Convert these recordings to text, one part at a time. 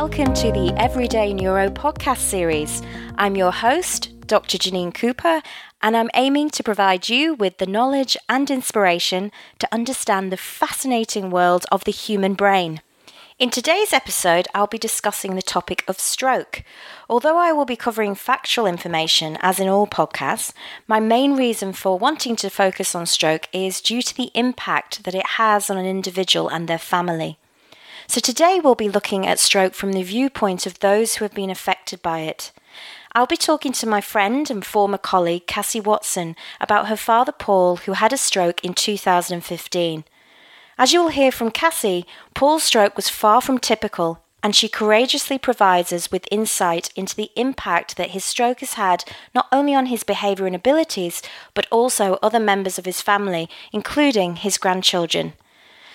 welcome to the Everyday Neuro podcast series. I'm your host, Dr. Janine Cooper, and I'm aiming to provide you with the knowledge and inspiration to understand the fascinating world of the human brain. In today's episode, I'll be discussing the topic of stroke. Although I will be covering factual information, as in all podcasts, my main reason for wanting to focus on stroke is due to the impact that it has on an individual and their family. So today we'll be looking at stroke from the viewpoint of those who have been affected by it. I'll be talking to my friend and former colleague Cassie Watson about her father Paul, who had a stroke in 2015. As you will hear from Cassie, Paul's stroke was far from typical, and she courageously provides us with insight into the impact that his stroke has had not only on his behaviour and abilities, but also other members of his family, including his grandchildren.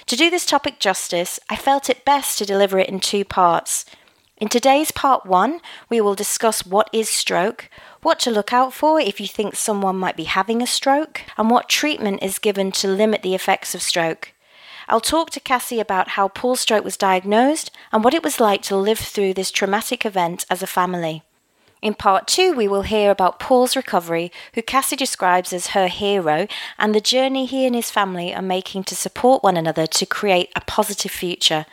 To do this topic justice, I felt it best to deliver it in two parts. In today's part one, we will discuss what is stroke, what to look out for if you think someone might be having a stroke, and what treatment is given to limit the effects of stroke. I'll talk to Cassie about how Paul's stroke was diagnosed and what it was like to live through this traumatic event as a family. In part two, we will hear about Paul's recovery, who Cassie describes as her hero, and the journey he and his family are making to support one another to create a positive future.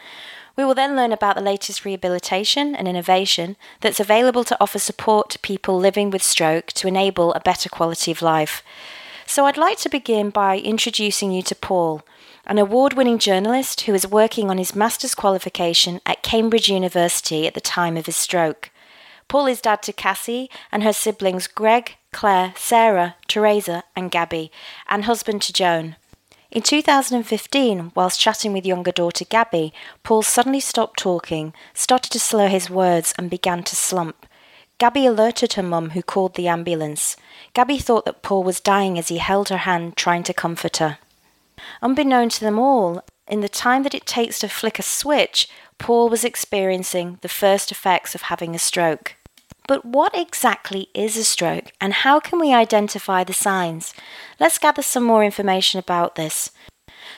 We will then learn about the latest rehabilitation and innovation that's available to offer support to people living with stroke to enable a better quality of life. So, I'd like to begin by introducing you to Paul, an award winning journalist who was working on his master's qualification at Cambridge University at the time of his stroke. Paul is dad to Cassie and her siblings Greg, Claire, Sarah, Teresa, and Gabby, and husband to Joan. In 2015, whilst chatting with younger daughter Gabby, Paul suddenly stopped talking, started to slur his words, and began to slump. Gabby alerted her mum, who called the ambulance. Gabby thought that Paul was dying as he held her hand, trying to comfort her. Unbeknown to them all, in the time that it takes to flick a switch, Paul was experiencing the first effects of having a stroke. But what exactly is a stroke and how can we identify the signs? Let's gather some more information about this.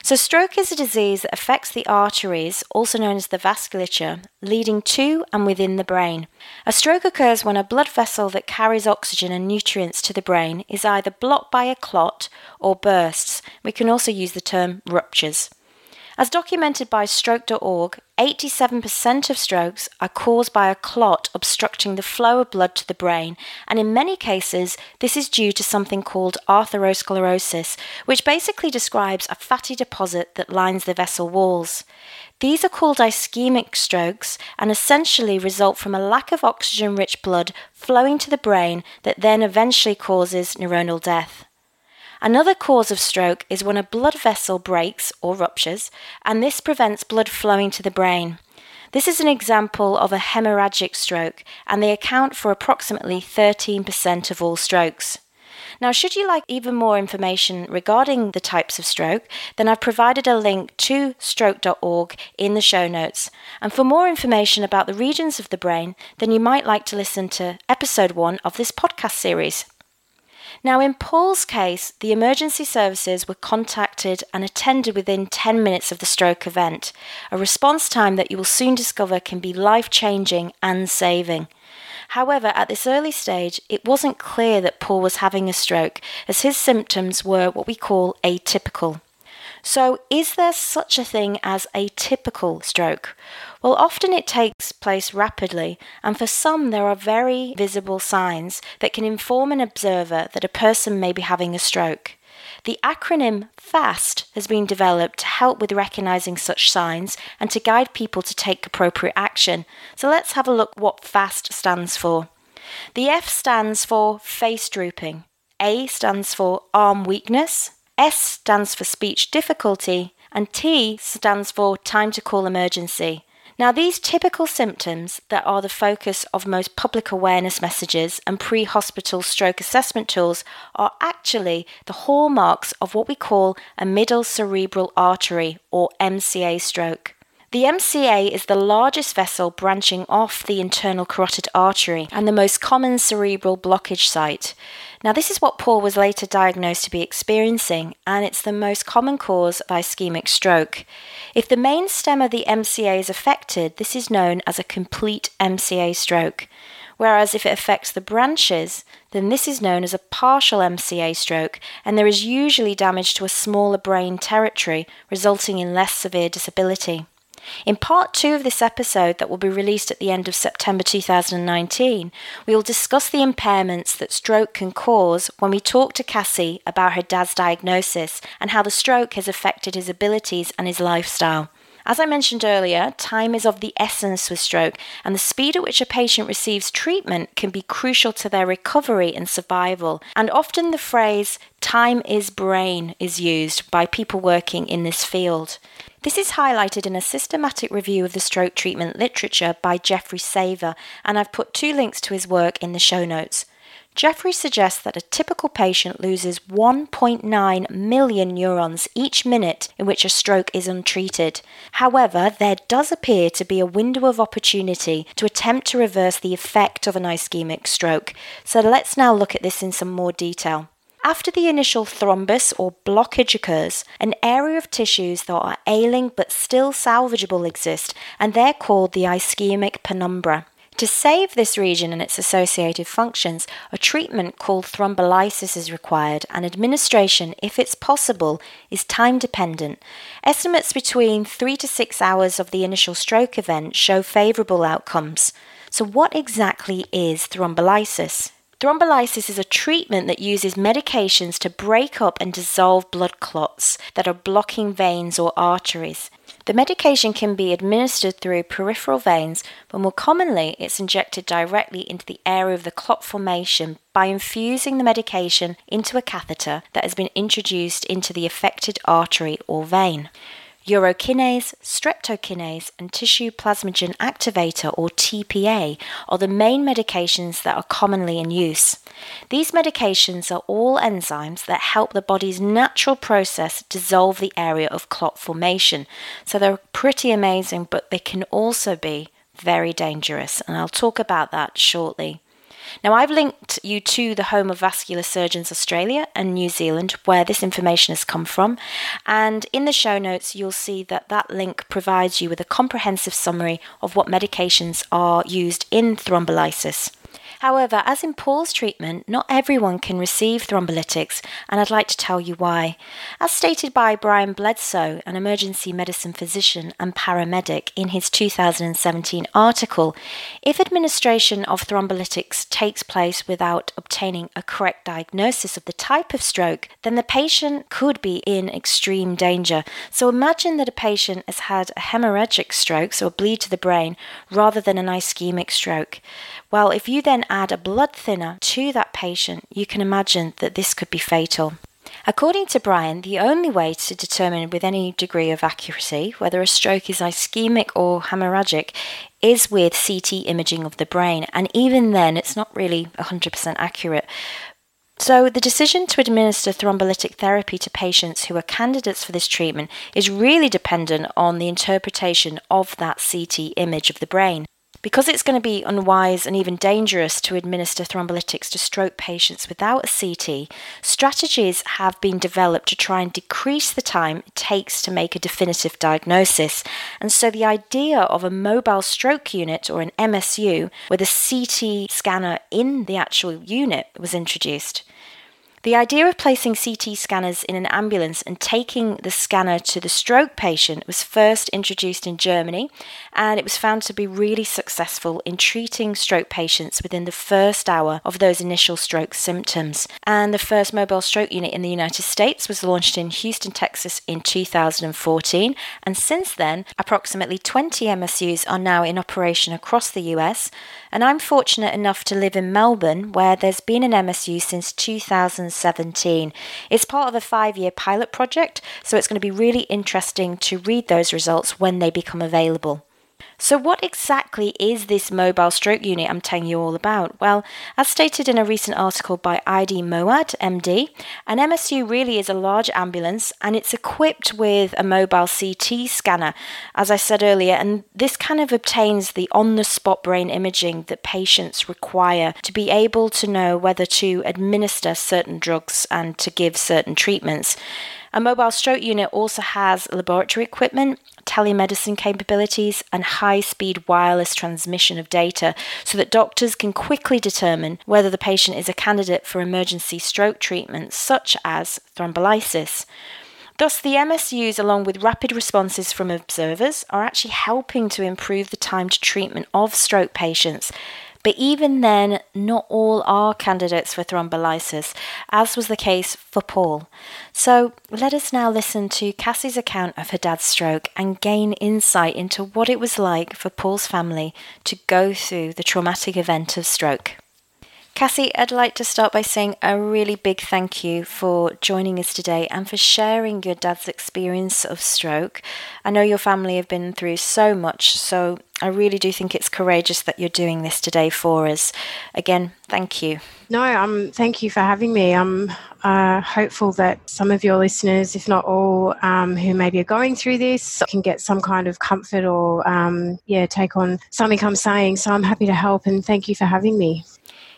So, stroke is a disease that affects the arteries, also known as the vasculature, leading to and within the brain. A stroke occurs when a blood vessel that carries oxygen and nutrients to the brain is either blocked by a clot or bursts. We can also use the term ruptures. As documented by stroke.org, 87% of strokes are caused by a clot obstructing the flow of blood to the brain, and in many cases, this is due to something called atherosclerosis, which basically describes a fatty deposit that lines the vessel walls. These are called ischemic strokes and essentially result from a lack of oxygen rich blood flowing to the brain that then eventually causes neuronal death. Another cause of stroke is when a blood vessel breaks or ruptures, and this prevents blood flowing to the brain. This is an example of a hemorrhagic stroke, and they account for approximately 13% of all strokes. Now, should you like even more information regarding the types of stroke, then I've provided a link to stroke.org in the show notes. And for more information about the regions of the brain, then you might like to listen to episode one of this podcast series. Now, in Paul's case, the emergency services were contacted and attended within 10 minutes of the stroke event, a response time that you will soon discover can be life changing and saving. However, at this early stage, it wasn't clear that Paul was having a stroke, as his symptoms were what we call atypical. So, is there such a thing as a typical stroke? Well, often it takes place rapidly, and for some, there are very visible signs that can inform an observer that a person may be having a stroke. The acronym FAST has been developed to help with recognizing such signs and to guide people to take appropriate action. So let's have a look what FAST stands for. The F stands for face drooping, A stands for arm weakness, S stands for speech difficulty, and T stands for time to call emergency. Now, these typical symptoms that are the focus of most public awareness messages and pre hospital stroke assessment tools are actually the hallmarks of what we call a middle cerebral artery or MCA stroke. The MCA is the largest vessel branching off the internal carotid artery and the most common cerebral blockage site. Now, this is what Paul was later diagnosed to be experiencing, and it's the most common cause of ischemic stroke. If the main stem of the MCA is affected, this is known as a complete MCA stroke. Whereas if it affects the branches, then this is known as a partial MCA stroke, and there is usually damage to a smaller brain territory, resulting in less severe disability. In part two of this episode, that will be released at the end of September 2019, we will discuss the impairments that stroke can cause when we talk to Cassie about her dad's diagnosis and how the stroke has affected his abilities and his lifestyle. As I mentioned earlier, time is of the essence with stroke, and the speed at which a patient receives treatment can be crucial to their recovery and survival. And often the phrase time is brain is used by people working in this field. This is highlighted in a systematic review of the stroke treatment literature by Jeffrey Saver, and I've put two links to his work in the show notes. Jeffrey suggests that a typical patient loses 1.9 million neurons each minute in which a stroke is untreated. However, there does appear to be a window of opportunity to attempt to reverse the effect of an ischemic stroke. So let's now look at this in some more detail. After the initial thrombus or blockage occurs, an area of tissues that are ailing but still salvageable exist, and they're called the ischemic penumbra. To save this region and its associated functions, a treatment called thrombolysis is required, and administration, if it's possible, is time dependent. Estimates between 3 to 6 hours of the initial stroke event show favourable outcomes. So, what exactly is thrombolysis? Thrombolysis is a treatment that uses medications to break up and dissolve blood clots that are blocking veins or arteries. The medication can be administered through peripheral veins, but more commonly it's injected directly into the area of the clot formation by infusing the medication into a catheter that has been introduced into the affected artery or vein. Urokinase, streptokinase, and tissue plasminogen activator, or TPA, are the main medications that are commonly in use. These medications are all enzymes that help the body's natural process dissolve the area of clot formation. So they're pretty amazing, but they can also be very dangerous, and I'll talk about that shortly. Now, I've linked you to the Home of Vascular Surgeons Australia and New Zealand, where this information has come from. And in the show notes, you'll see that that link provides you with a comprehensive summary of what medications are used in thrombolysis. However, as in Paul's treatment, not everyone can receive thrombolytics, and I'd like to tell you why. As stated by Brian Bledsoe, an emergency medicine physician and paramedic, in his 2017 article, if administration of thrombolytics takes place without obtaining a correct diagnosis of the type of stroke, then the patient could be in extreme danger. So imagine that a patient has had a hemorrhagic stroke, so a bleed to the brain, rather than an ischemic stroke. Well, if you then add a blood thinner to that patient, you can imagine that this could be fatal. According to Brian, the only way to determine with any degree of accuracy whether a stroke is ischemic or hemorrhagic is with CT imaging of the brain, and even then, it's not really 100% accurate. So, the decision to administer thrombolytic therapy to patients who are candidates for this treatment is really dependent on the interpretation of that CT image of the brain. Because it's going to be unwise and even dangerous to administer thrombolytics to stroke patients without a CT, strategies have been developed to try and decrease the time it takes to make a definitive diagnosis. And so the idea of a mobile stroke unit or an MSU with a CT scanner in the actual unit was introduced. The idea of placing CT scanners in an ambulance and taking the scanner to the stroke patient was first introduced in Germany, and it was found to be really successful in treating stroke patients within the first hour of those initial stroke symptoms. And the first mobile stroke unit in the United States was launched in Houston, Texas in 2014, and since then, approximately 20 MSUs are now in operation across the US. And I'm fortunate enough to live in Melbourne, where there's been an MSU since 2000. 2017. It's part of a five year pilot project, so it's going to be really interesting to read those results when they become available. So, what exactly is this mobile stroke unit I'm telling you all about? Well, as stated in a recent article by ID Moad, MD, an MSU really is a large ambulance and it's equipped with a mobile CT scanner, as I said earlier, and this kind of obtains the on the spot brain imaging that patients require to be able to know whether to administer certain drugs and to give certain treatments. A mobile stroke unit also has laboratory equipment, telemedicine capabilities, and high speed wireless transmission of data so that doctors can quickly determine whether the patient is a candidate for emergency stroke treatments such as thrombolysis. Thus, the MSUs, along with rapid responses from observers, are actually helping to improve the time to treatment of stroke patients, but even then, not all are candidates for thrombolysis, as was the case for Paul. So let us now listen to Cassie's account of her dad's stroke and gain insight into what it was like for Paul's family to go through the traumatic event of stroke. Cassie, I'd like to start by saying a really big thank you for joining us today and for sharing your dad's experience of stroke. I know your family have been through so much, so I really do think it's courageous that you're doing this today for us. Again, thank you. No, um, thank you for having me. I'm uh, hopeful that some of your listeners, if not all, um, who maybe are going through this, can get some kind of comfort or, um, yeah, take on something I'm saying. So I'm happy to help and thank you for having me.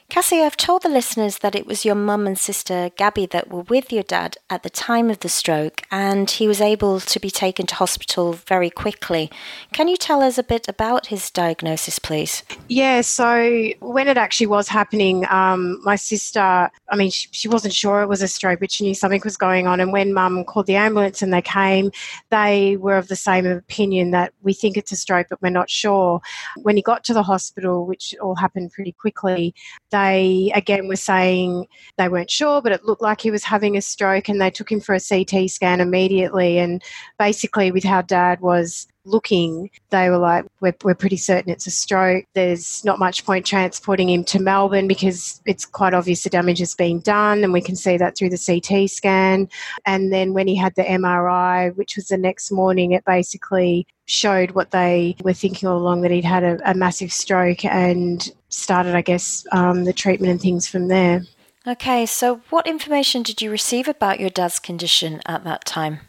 Cassie, I've told the listeners that it was your mum and sister Gabby that were with your dad at the time of the stroke, and he was able to be taken to hospital very quickly. Can you tell us a bit about his diagnosis, please? Yeah, so when it actually was happening, um, my sister, I mean, she, she, wasn't sure it was a stroke, but she knew something was going on. And when mum called the ambulance and they came, they were of the same opinion that we think it's a stroke, but we're not sure. When he got to the hospital, which all happened pretty quickly, they again were saying they weren't sure, but it looked like he was having a stroke, and they took him for a CT scan immediately. And basically, with how dad was looking, they were like, we're, we're pretty certain it's a stroke. There's not much point transporting him to Melbourne because it's quite obvious the damage has been done, and we can see that through the CT scan. And then when he had the MRI, which was the next morning, it basically showed what they were thinking all along that he'd had a, a massive stroke and started, I guess, um, the treatment and things from there. Okay, so what information did you receive about your dad's condition at that time?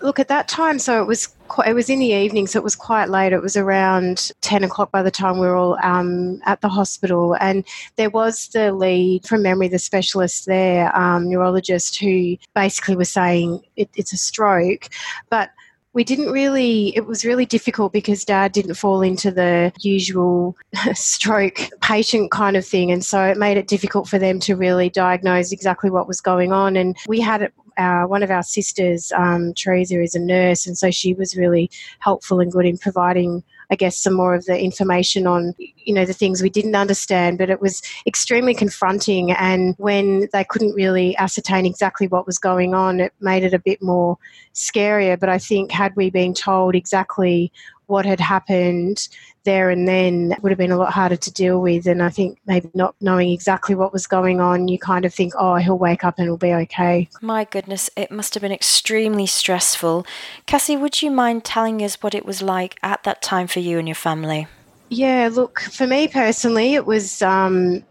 Look, at that time, so it was it was in the evening, so it was quite late. It was around ten o'clock by the time we were all um, at the hospital, and there was the lead from memory, the specialist there, um, neurologist, who basically was saying it, it's a stroke, but we didn't really, it was really difficult because dad didn't fall into the usual stroke patient kind of thing. And so it made it difficult for them to really diagnose exactly what was going on. And we had our, one of our sisters, um, Teresa, is a nurse. And so she was really helpful and good in providing I guess, some more of the information on, you know, the things we didn't understand. But it was extremely confronting. And when they couldn't really ascertain exactly what was going on, it made it a bit more scarier. But I think had we been told exactly what had happened there and then would have been a lot harder to deal with. And I think maybe not knowing exactly what was going on, you kind of think, oh, he'll wake up and it'll be okay. My goodness, it must have been extremely stressful. Cassie, would you mind telling us what it was like at that time for you and your family? Yeah, look, for me personally, it was um,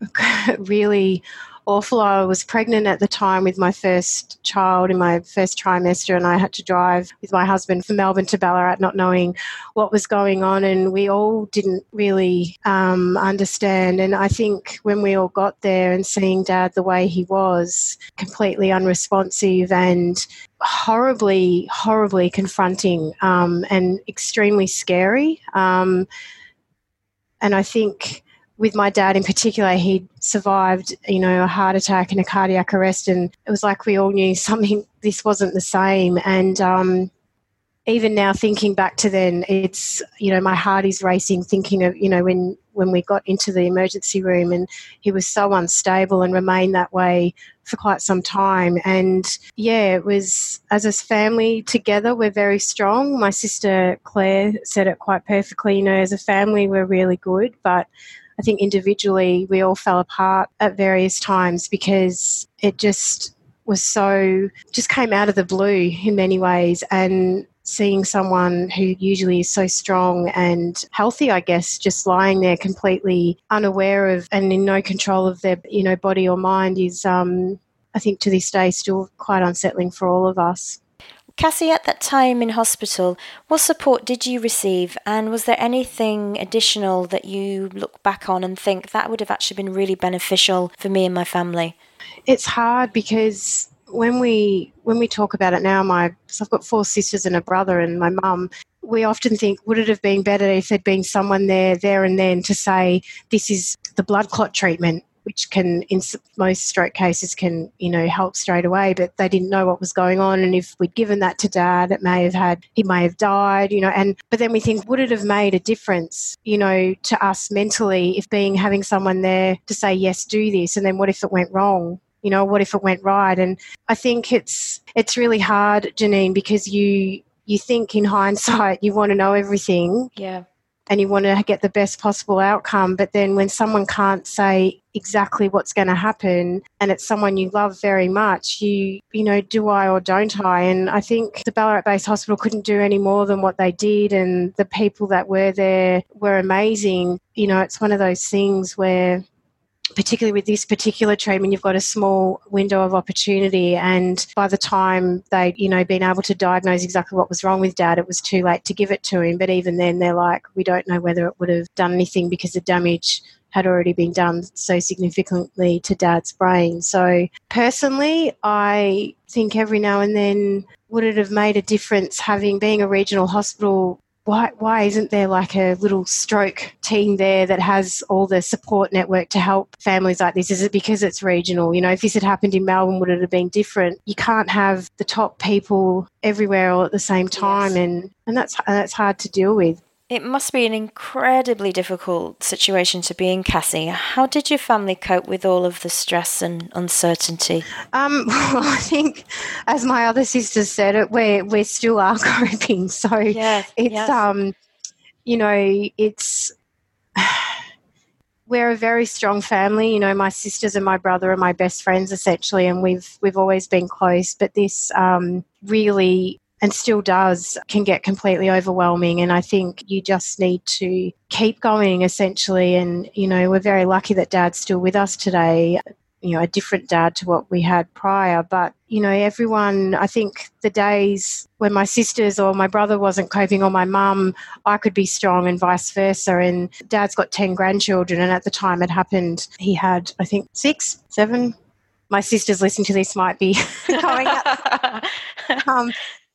really awful. I was pregnant at the time with my first child in my first trimester, and I had to drive with my husband from Melbourne to Ballarat, not knowing what was going on. And we all didn't really um, understand. And I think when we all got there and seeing Dad the way he was, completely unresponsive and horribly, horribly confronting um, and extremely scary. Um, and I think with my dad in particular, he'd survived, you know, a heart attack and a cardiac arrest, and it was like we all knew something. This wasn't the same, and um, even now, thinking back to then, it's you know, my heart is racing, thinking of you know when when we got into the emergency room, and he was so unstable and remained that way for quite some time. And yeah, it was as a family together, we're very strong. My sister Claire said it quite perfectly. You know, as a family, we're really good, but I think individually we all fell apart at various times because it just was so, just came out of the blue in many ways. And seeing someone who usually is so strong and healthy, I guess, just lying there completely unaware of and in no control of their, you know, body or mind is, um, I think, to this day, still quite unsettling for all of us. Cassie, at that time in hospital, what support did you receive? And was there anything additional that you look back on and think that would have actually been really beneficial for me and my family? It's hard because when we when we talk about it now, my so I've got four sisters and a brother and my mum. We often think, would it have been better if there'd been someone there, there and then, to say this is the blood clot treatment, which can in most stroke cases can you know help straight away but they didn't know what was going on and if we'd given that to dad it may have had he may have died you know and but then we think would it have made a difference you know to us mentally if being having someone there to say yes do this and then what if it went wrong? You know what if it went right? And i think it's it's really hard janine because you you think in hindsight you want to know everything. Yeah and you want to get the best possible outcome. But then when someone can't say exactly what's going to happen and it's someone you love very much, you, you know, do I or don't I? And I think the Ballarat based hospital couldn't do any more than what they did. And the people that were there were amazing. You know, it's one of those things where particularly with this particular treatment, you've got a small window of opportunity. And by the time they, you know, been able to diagnose exactly what was wrong with dad, it was too late to give it to him. But even then, they're like, we don't know whether it would have done anything because the damage had already been done so significantly to dad's brain. So personally, I think every now and then would it have made a difference having being a regional hospital why why isn't there like a little stroke team there that has all the support network to help families like this? Is it because it's regional? You know, if this had happened in Melbourne, would it have been different? You can't have the top people everywhere all at the same time, yes. and and that's that's hard to deal with. It must be an incredibly difficult situation to be in, Cassie. How did your family cope with all of the stress and uncertainty? Um, well, I think, as my other sisters said, it we we still are coping. So yes, it's yes. um, you know, it's we're a very strong family. You know, my sisters and my brother are my best friends essentially, and we've we've always been close. But this um, really and still does can get completely overwhelming. And i think you just need to keep going essentially. And you know we're very lucky that dad's still with us today you know a different dad to what we had prior. But you know everyone i think the days when my sisters or my brother wasn't coping or my mum i could be strong and vice versa. And dad's got 10 grandchildren and at the time it happened he had i think six seven. My sisters listening to this might be going up. um,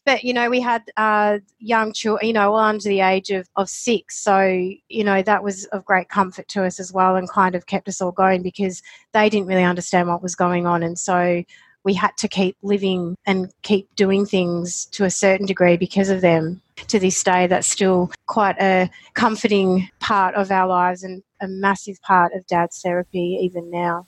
but you know we had uh, young children you know under the age of, of six. So you know that was of great comfort to us as well and kind of kept us all going because they didn't really understand what was going on. And so we had to keep living and keep doing things to a certain degree because of them to this day. That's still quite a comforting part of our lives and a massive part of dad's therapy even now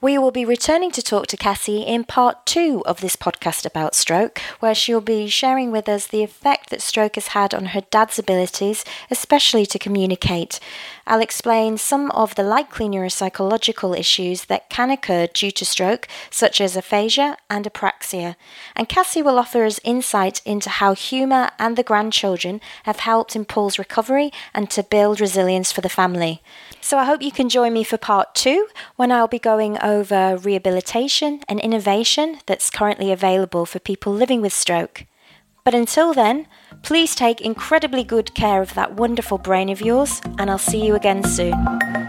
we will be returning to talk to Cassie in part two of this podcast about stroke, where she'll be sharing with us the effect that stroke has had on her dad's abilities, especially to communicate. I'll explain some of the likely neuropsychological issues that can occur due to stroke, such as aphasia and apraxia. And Cassie will offer us insight into how humour and the grandchildren have helped in Paul's recovery and to build resilience for the family. So I hope you can join me for part two when I'll be going over rehabilitation and innovation that's currently available for people living with stroke. But until then, please take incredibly good care of that wonderful brain of yours, and I'll see you again soon.